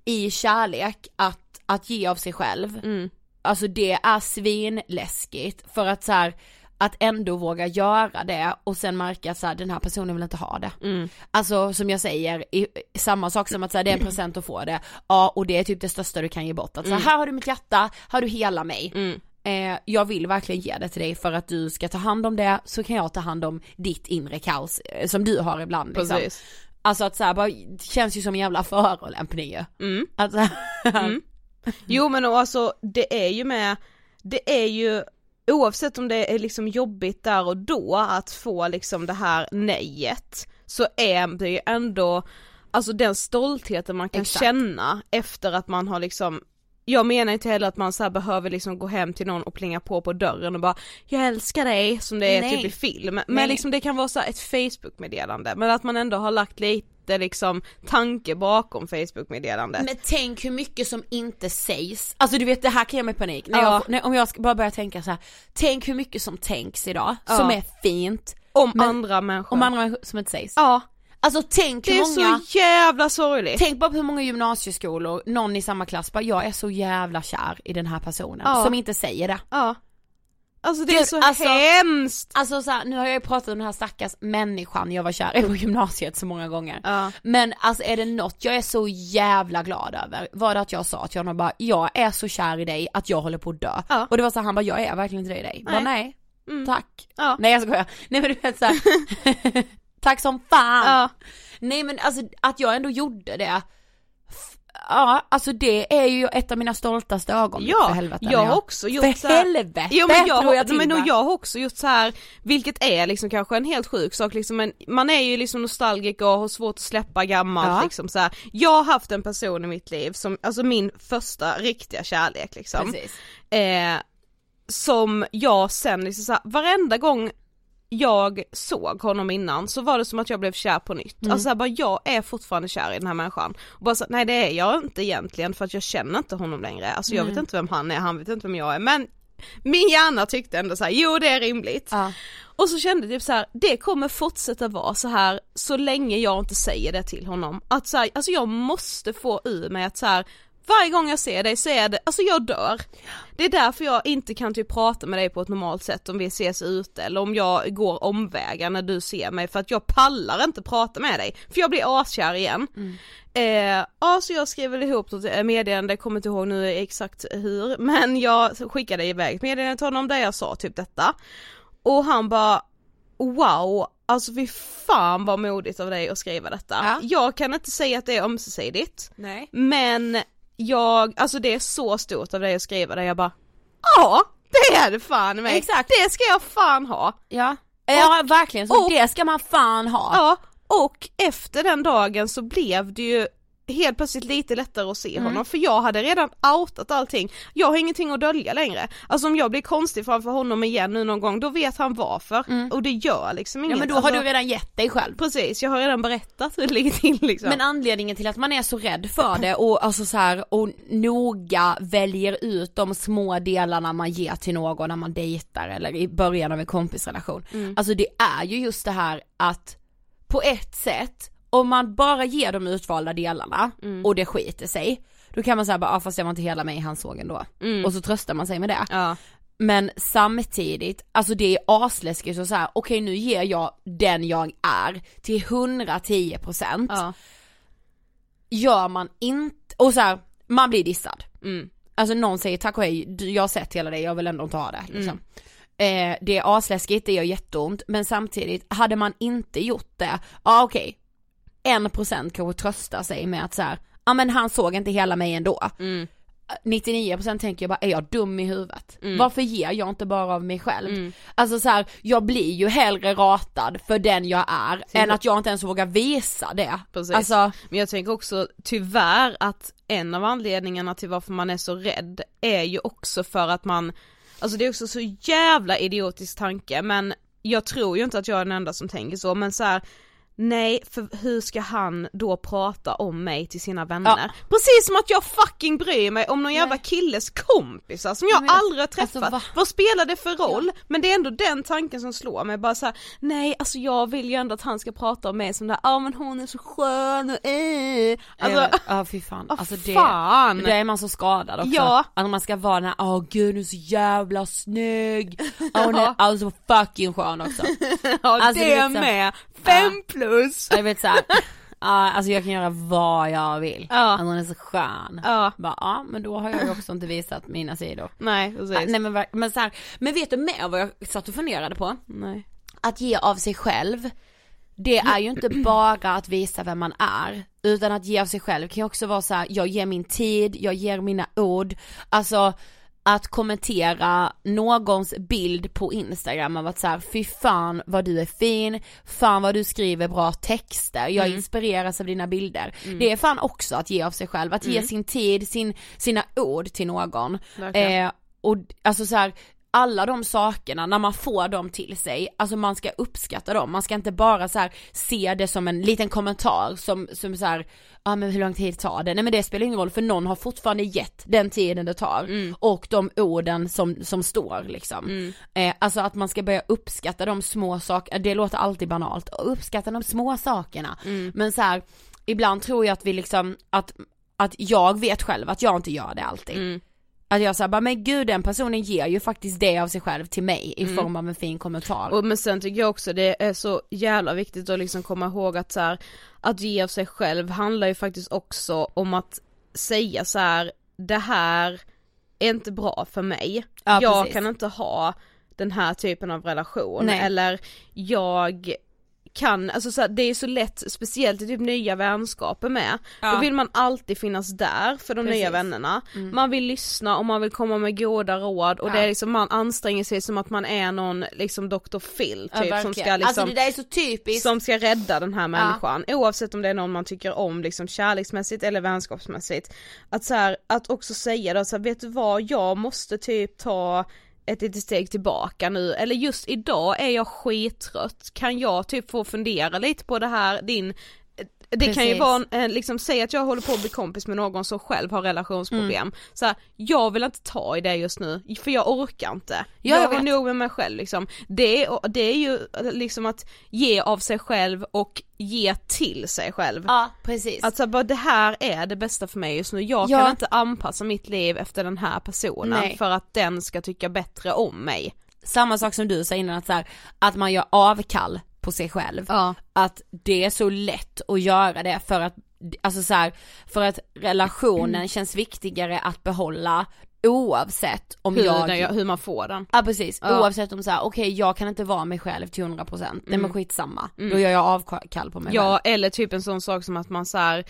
i kärlek, att, att ge av sig själv, Mm. alltså det är svinläskigt för att så här, att ändå våga göra det och sen märka att så här, den här personen vill inte ha det. Mm. Alltså som jag säger, i, samma sak som att så här, det är en present att få det, ja och det är typ det största du kan ge bort. Att så här, här har du mitt hjärta, har du hela mig. Mm. Eh, jag vill verkligen ge det till dig för att du ska ta hand om det, så kan jag ta hand om ditt inre kaos eh, som du har ibland liksom. Precis. Alltså att såhär bara, det känns ju som en jävla förolämpning ju. Mm. Alltså, Jo men och alltså det är ju med, det är ju oavsett om det är liksom jobbigt där och då att få liksom det här nejet så är det ju ändå, alltså den stoltheten man kan Exakt. känna efter att man har liksom jag menar inte heller att man så behöver liksom gå hem till någon och plinga på på dörren och bara Jag älskar dig som det är Nej. typ i film, men Nej. liksom det kan vara så ett Facebook-meddelande men att man ändå har lagt lite liksom tanke bakom Facebook-meddelandet. men tänk hur mycket som inte sägs. Alltså du vet det här kan jag med panik. När Ja. jag, när, om jag ska bara börja tänka så här. tänk hur mycket som tänks idag, Ja. som är fint. Om Men- andra människor. Om andra människor som inte sägs. Ja, Alltså tänk det hur är många, så jävla sorgligt. tänk bara på hur många gymnasieskolor, någon i samma klass bara, jag är så jävla kär i den här personen, Ja. som inte säger det. Ja. Alltså det är Gud, så alltså- hemskt. Alltså så här, nu har jag ju pratat om den här stackars människan jag var kär i på gymnasiet så många gånger. Ja. Men alltså är det något jag är så jävla glad över var det att jag sa till honom bara, jag är så kär i dig att jag håller på att dö. Ja. Och det var så här, han bara, jag är verkligen inte det i dig. Nej. Bara, nej, Mm. tack. Ja. Nej jag skojar. Nej men du vet såhär, tack som fan. Nej men alltså att jag ändå gjorde det. Ja, alltså det är ju ett av mina stoltaste ögonblick Ja, för helvete. jag har också gjort För så här- helvete Jo men jag, tror jag till men och jag har också gjort så här, vilket är liksom kanske en helt sjuk sak liksom, men man är ju liksom nostalgiker och har svårt att släppa gammalt Ja. liksom så här. Jag har haft en person i mitt liv som, alltså min första riktiga kärlek liksom. Precis. Eh, som jag sen liksom såhär, varenda gång jag såg honom innan så var det som att jag blev kär på nytt. Mm. Alltså bara jag är fortfarande kär i den här människan. Och bara så, nej det är jag inte egentligen för att jag känner inte honom längre. Alltså jag mm. vet inte vem han är, han vet inte vem jag är men min hjärna tyckte ändå såhär, jo det är rimligt. Ja. Och så kände jag typ så här, det kommer fortsätta vara så här så länge jag inte säger det till honom. Att så här, alltså jag måste få ur mig att så här, varje gång jag ser dig så är det, alltså jag dör. Det är därför jag inte kan typ prata med dig på ett normalt sätt om vi ses ute eller om jag går omvägar när du ser mig för att jag pallar inte prata med dig för jag blir askär igen. Mm. Eh, ja så jag skrev väl ihop ett eh, meddelande, kommer inte ihåg nu exakt hur, men jag skickade iväg ett meddelande till honom där jag sa typ detta. Och han bara wow, alltså fy fan vad modigt av dig att skriva detta. Ja. Jag kan inte säga att det är ömsesidigt, Nej. men jag, alltså det är så stort av dig att skriva det, jag bara ja, det är det fan med. Exakt. Det ska jag fan ha. Ja, ja verkligen, så och, det ska man fan ha. Ja, och efter den dagen så blev det ju helt plötsligt lite lättare att se mm. honom för jag hade redan outat allting. Jag har ingenting att dölja längre. Alltså om jag blir konstig framför honom igen nu någon gång då vet han varför mm. och det gör liksom inget. Ja men då alltså, har du redan gett dig själv. Precis, jag har redan berättat hur det ligger till liksom. Men anledningen till att man är så rädd för det och alltså så här, och noga väljer ut de små delarna man ger till någon när man dejtar eller i början av en kompisrelation. Mm. Alltså det är ju just det här att på ett sätt om man bara ger de utvalda delarna mm. och det skiter sig, då kan man säga bara, ah, fast det var inte hela mig han såg ändå. Mm. Och så tröstar man sig med det. Ja. Men samtidigt, alltså det är asläskigt att säga, okej okay, nu ger jag den jag är till 110% ja. Gör man inte, och så här, man blir dissad. Mm. Alltså någon säger tack och hej, jag har sett hela dig, jag vill ändå inte ha det liksom. Mm. Eh, det är asläskigt, det gör jätteont, men samtidigt, hade man inte gjort det, ja ah, okej, okay, en procent kanske tröstar sig med att så här, ja men han såg inte hela mig ändå. Mm. 99% tänker jag bara, är jag dum i huvudet? Mm. Varför ger jag inte bara av mig själv? Mm. Alltså så här, jag blir ju hellre ratad för den jag är Till än att jag inte ens vågar visa det. Precis. Alltså, Men jag tänker också tyvärr att en av anledningarna till varför man är så rädd är ju också för att man, alltså det är också så jävla idiotisk tanke men jag tror ju inte att jag är den enda som tänker så men så här, Nej, för hur ska han då prata om mig till sina vänner? Ja. Precis som att jag fucking bryr mig om någon nej. jävla killes kompisar som jag aldrig har träffat. Alltså, va? Vad spelar det för roll? Ja. Men det är ändå den tanken som slår mig, bara såhär, nej alltså jag vill ju ändå att han ska prata om mig som där, ja ah, men hon är så skön och äh. Alltså, ja fy fan, alltså det, fan. det är man så skadad också. Ja. Att man ska vara den här, åh oh, gud hon är så jävla snygg, oh, hon är alltså fucking skön också. ja alltså, det är med, fem plus! Jag vet såhär, Ja, alltså jag kan göra vad jag vill. Ja. Alltså hon är så skön. Ja. Bara, ja men då har jag ju också inte visat mina sidor. Nej precis. nej men, men så här, men vet du mer vad jag satt och funderade på? Nej. Att ge av sig själv, det är ju inte bara att visa vem man är, utan att ge av sig själv kan ju också vara så här, jag ger min tid, jag ger mina ord, alltså att kommentera någons bild på Instagram av att såhär, fy fan vad du är fin, fan vad du skriver bra texter, jag mm. inspireras av dina bilder. Mm. Det är fan också att ge av sig själv, att mm. ge sin tid, sin, sina ord till någon. Eh, och alltså så här, alla de sakerna, när man får dem till sig, alltså man ska uppskatta dem, man ska inte bara så här, se det som en liten kommentar som, som så här, ja ah, men hur lång tid tar det? Nej men det spelar ingen roll för någon har fortfarande gett den tiden det tar mm. och de orden som, som står liksom. Mm. Eh, alltså att man ska börja uppskatta de små sakerna, det låter alltid banalt, uppskatta de små sakerna. Mm. Men så här, ibland tror jag att vi liksom, att, att jag vet själv att jag inte gör det alltid. Att jag säger bara men gud den personen ger ju faktiskt det av sig själv till mig i mm. form av en fin kommentar. Och men sen tycker jag också det är så jävla viktigt att liksom komma ihåg att så här, att ge av sig själv handlar ju faktiskt också om att säga så här, det här är inte bra för mig. Ja, jag precis. kan inte ha den här typen av relation Nej. eller jag kan, alltså så här, det är så lätt, speciellt i typ nya vänskaper med, ja. då vill man alltid finnas där för de Precis. nya vännerna, mm. man vill lyssna och man vill komma med goda råd och ja. det är liksom, man anstränger sig som att man är någon liksom Dr. Phil typ ja, som ska liksom, alltså det där är så typiskt Som ska rädda den här människan, oavsett om det är någon man tycker om liksom kärleksmässigt eller vänskapsmässigt. Att så här, att också säga då så här, vet du vad, jag måste typ ta ett litet steg tillbaka nu, eller just idag är jag skittrött, kan jag typ få fundera lite på det här, din det kan ju vara, en, liksom säga att jag håller på att bli kompis med någon som själv har relationsproblem. Så här, jag vill inte ta i det just nu, för jag orkar inte. Ja, jag jag har nog med mig själv liksom. Det, är- det är ju liksom att ge av sig själv och ge till sig själv. Ja precis. Alltså bara det här är det bästa för mig just nu, jag Ja. kan inte anpassa mitt liv efter den här personen Nej. för att den ska tycka bättre om mig. Samma sak som du sa innan att så här, att man gör avkall på sig själv. Ja. Att det är så lätt att göra det för att, alltså så här, för att relationen känns viktigare att behålla oavsett om Hur, jag den- hur man får den. Ja precis, Ja. oavsett om så här, okej jag kan inte vara mig själv till 100%, nej Mm. men skitsamma, då gör jag avkall på mig Ja själv. eller typ en sån sak som att man så här,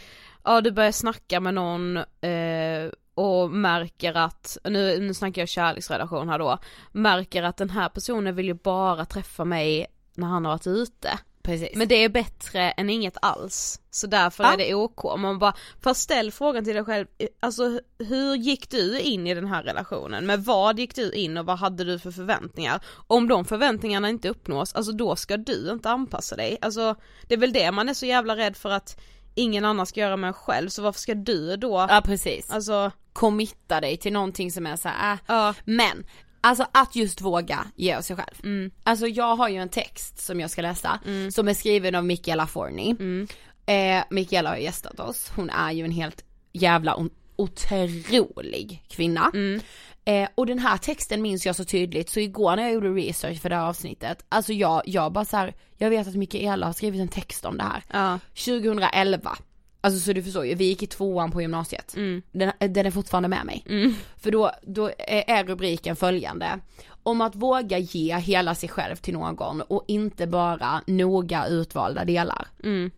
ja du börjar snacka med någon eh, och märker att, nu, nu snackar jag kärleksrelation här då, märker att den här personen vill ju bara träffa mig när han har varit ute. Precis. Men det är bättre än inget alls. Så därför Ja. är det OK. Man bara, fast ställ frågan till dig själv, eh, alltså hur gick du in i den här relationen? Med vad gick du in och vad hade du för förväntningar? Om de förväntningarna inte uppnås, alltså då ska du inte anpassa dig. Alltså det är väl det man är så jävla rädd för att ingen annan ska göra med en själv, så varför ska du då, Ja precis. alltså, Committa dig till någonting som är så här, äh. ja, men Alltså att just våga ge av sig själv. mm, Alltså jag har ju en text som jag ska läsa, Mm. som är skriven av Michaela Forni. mm, Eh, Michaela har gästat oss, hon är ju en helt jävla otrolig kvinna. mm, Eh, och den här texten minns jag så tydligt, så igår när jag gjorde research för det här avsnittet, alltså jag, jag bara så här, jag vet att Michaela har skrivit en text om det här. ja, 2011, alltså så du förstår ju, vi gick i tvåan på gymnasiet. mm, Den, den är fortfarande med mig. mm, För då, då är rubriken följande. Om att våga ge hela sig själv till någon och inte bara noga utvalda delar. mm,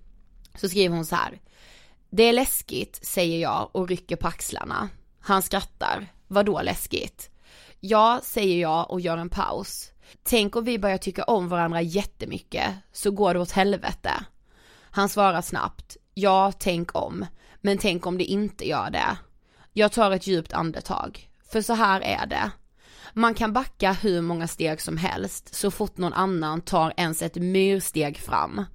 Så skriver hon så här. Det är läskigt, säger jag och rycker på axlarna. Han skrattar. Vadå läskigt? Ja, säger jag och gör en paus. Tänk om vi börjar tycka om varandra jättemycket, så går det åt helvete. Han svarar snabbt. Ja, tänk om. Men tänk om det inte gör det. Jag tar ett djupt andetag. För så här är det. Man kan backa hur många steg som helst så fort någon annan tar ens ett myrsteg fram.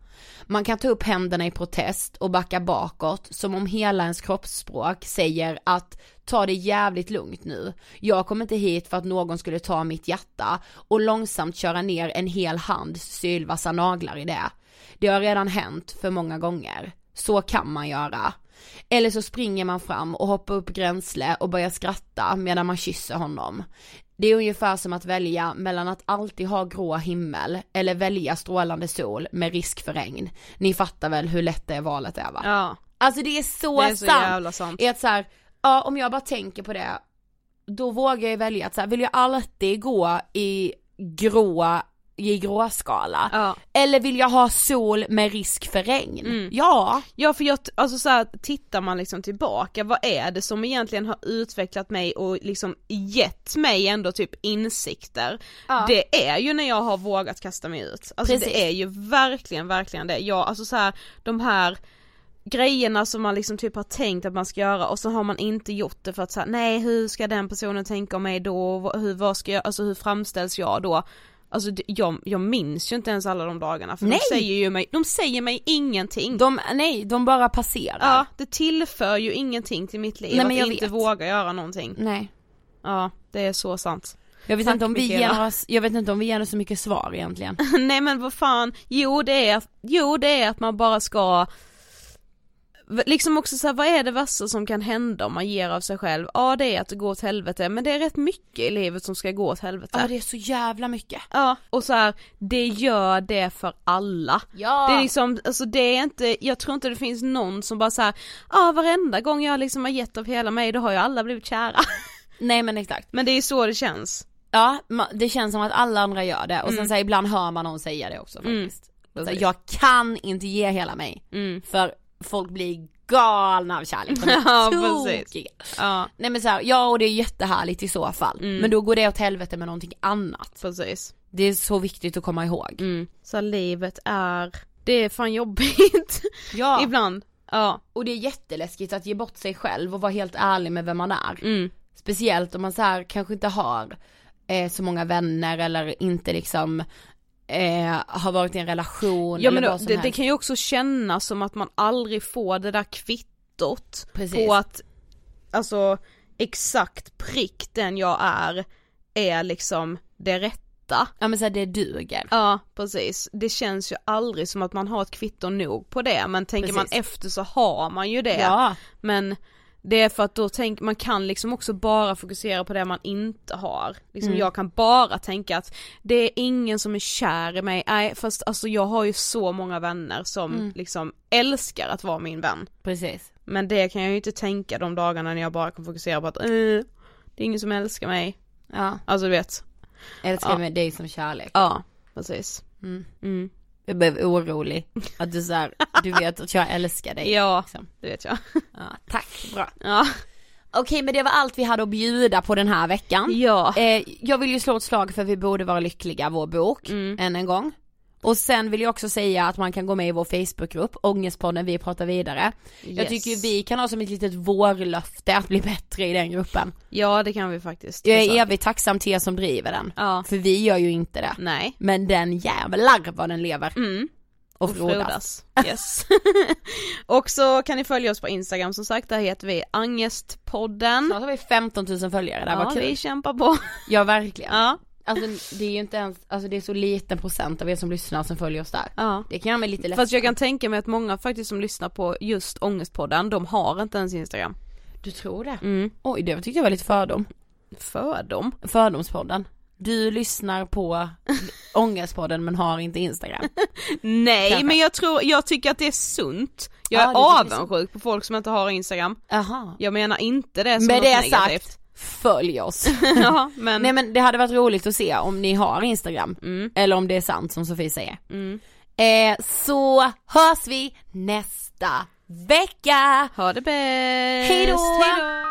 Man kan ta upp händerna i protest och backa bakåt som om hela ens kroppsspråk säger att ta det jävligt lugnt nu. Jag kom inte hit för att någon skulle ta mitt hjärta och långsamt köra ner en hel hands sylvassa naglar i det. Det har redan hänt för många gånger. Så kan man göra. Eller så springer man fram och hoppar upp gränsle och börjar skratta medan man kysser honom. Det är ungefär som att välja mellan att alltid ha grå himmel eller välja strålande sol med risk för regn. Ni fattar väl hur lätt det valet är va? ja, Alltså det är så det är så sant. jävla sant. Är att så här, ja om jag bara tänker på det, då vågar jag välja att så här, vill jag alltid gå i grå, i gråskala? Ja. Eller vill jag ha sol med risk för regn? Mm. Ja. Ja för jag, alltså så här, tittar man liksom tillbaka, vad är det som egentligen har utvecklat mig och liksom gett mig ändå typ insikter? Ja. Det är ju när jag har vågat kasta mig ut. Alltså Precis. det är ju verkligen, verkligen det. Jag, alltså så här, de här grejerna som man liksom typ har tänkt att man ska göra och så har man inte gjort det för att säga nej hur ska den personen tänka om mig då, hur, vad ska jag, alltså hur framställs jag då? Alltså jag, jag minns ju inte ens alla de dagarna för Nej. de säger ju mig, de säger mig ingenting. De, nej, de bara passerar. Ja, det tillför ju ingenting till mitt liv Nej, men att jag inte vet. våga göra någonting. Nej. Ja, det är så sant. Jag vet, Tack, inte om vi ger några, jag vet inte om vi ger så mycket svar egentligen. Nej men vad fan, jo det är, jo det är att man bara ska Liksom också så här, vad är det värsta som kan hända om man ger av sig själv? Ja det är att det går åt helvete, men det är rätt mycket i livet som ska gå åt helvete. Ja det är så jävla mycket. Ja, och så här, det gör det för alla. Ja. Det är liksom, alltså det är inte, jag tror inte det finns någon som bara såhär, ja varenda gång jag liksom har gett av hela mig då har ju alla blivit kära. Nej men exakt. Men det är så det känns. Ja, det känns som att alla andra gör det och sen Mm. så här, ibland hör man någon säga det också Mm. faktiskt. Så här, Precis. jag kan inte ge hela mig, Mm. för folk blir galna av kärlek. Ja, precis. Ja, Nej men så här, ja och det är jättehärligt i så fall. Mm. Men då går det åt helvete med någonting annat. precis. Det är så viktigt att komma ihåg. Mm. Så livet är, det är fan jobbigt. Ja, Ibland. Ja. och det är jätteläskigt att ge bort sig själv och vara helt ärlig med vem man är. Mm. Speciellt om man så här kanske inte har eh, så många vänner eller inte liksom eh, har varit i en relation Ja eller men vad som det, det helst. kan ju också kännas som att man aldrig får det där kvittot Precis. på att, alltså exakt prick den jag är, är liksom det rätta. Ja men så här, det duger. Ja precis, det känns ju aldrig som att man har ett kvitto nog på det men tänker man Precis. efter så har man ju det. Ja, Men det är för att då tänk, man kan liksom också bara fokusera på det man inte har. Liksom Mm. jag kan bara tänka att det är ingen som är kär i mig, nej fast alltså jag har ju så många vänner som Mm. liksom älskar att vara min vän. precis. Men det kan jag ju inte tänka de dagarna när jag bara kan fokusera på att eh, det är ingen som älskar mig. Ja, Alltså du vet, älskar Ja. med dig som kärlek. ja precis. Mm. Jag blev orolig att du så här, du vet att jag älskar dig. Ja, Liksom. det vet jag. Ja, tack, bra. Ja. Okej men det var allt vi hade att bjuda på den här veckan. Ja. Eh, jag vill ju slå ett slag för Vi borde vara lyckliga, vår bok, Mm. än en gång. Och sen vill jag också säga att man kan gå med i vår Facebookgrupp, Ångestpodden Vi pratar vidare. Jag Yes. tycker vi kan ha som ett litet vårlöfte att bli bättre i den gruppen. Ja det kan vi faktiskt. Jag är evigt tacksam till er som driver den. Ja. För vi gör ju inte det. Nej. Men den jävlar vad den lever. Mm. Och och frodas. frodas. Yes. och så kan ni följa oss på Instagram som sagt, där heter vi Angestpodden. Snart har vi 15 000 följare där, Ja, vad kul. vi kämpar på. Ja verkligen. Ja. Alltså det är ju inte ens, alltså det är så liten procent av er som lyssnar som följer oss där. ja. Det kan göra mig lite lätt. Fast jag kan tänka mig att många faktiskt som lyssnar på just Ångestpodden, de har inte ens Instagram. Du tror det? Mm. Oj det tyckte jag var lite fördom. För dem. Fördomspodden. Du lyssnar på Ångestpodden men har inte Instagram. Nej Kanske. men jag tror, jag tycker att det är sunt. Jag Ja, är jag avundsjuk på folk som inte har Instagram. Jaha. Jag menar inte det som Med något det negativt. sagt, följ oss. ja men, Nej men det hade varit roligt att se om ni har Instagram. Mm. Eller om det är sant som Sofie säger. Mm. Eh, så hörs vi nästa vecka. ha det bäst! Hej då! Hej då!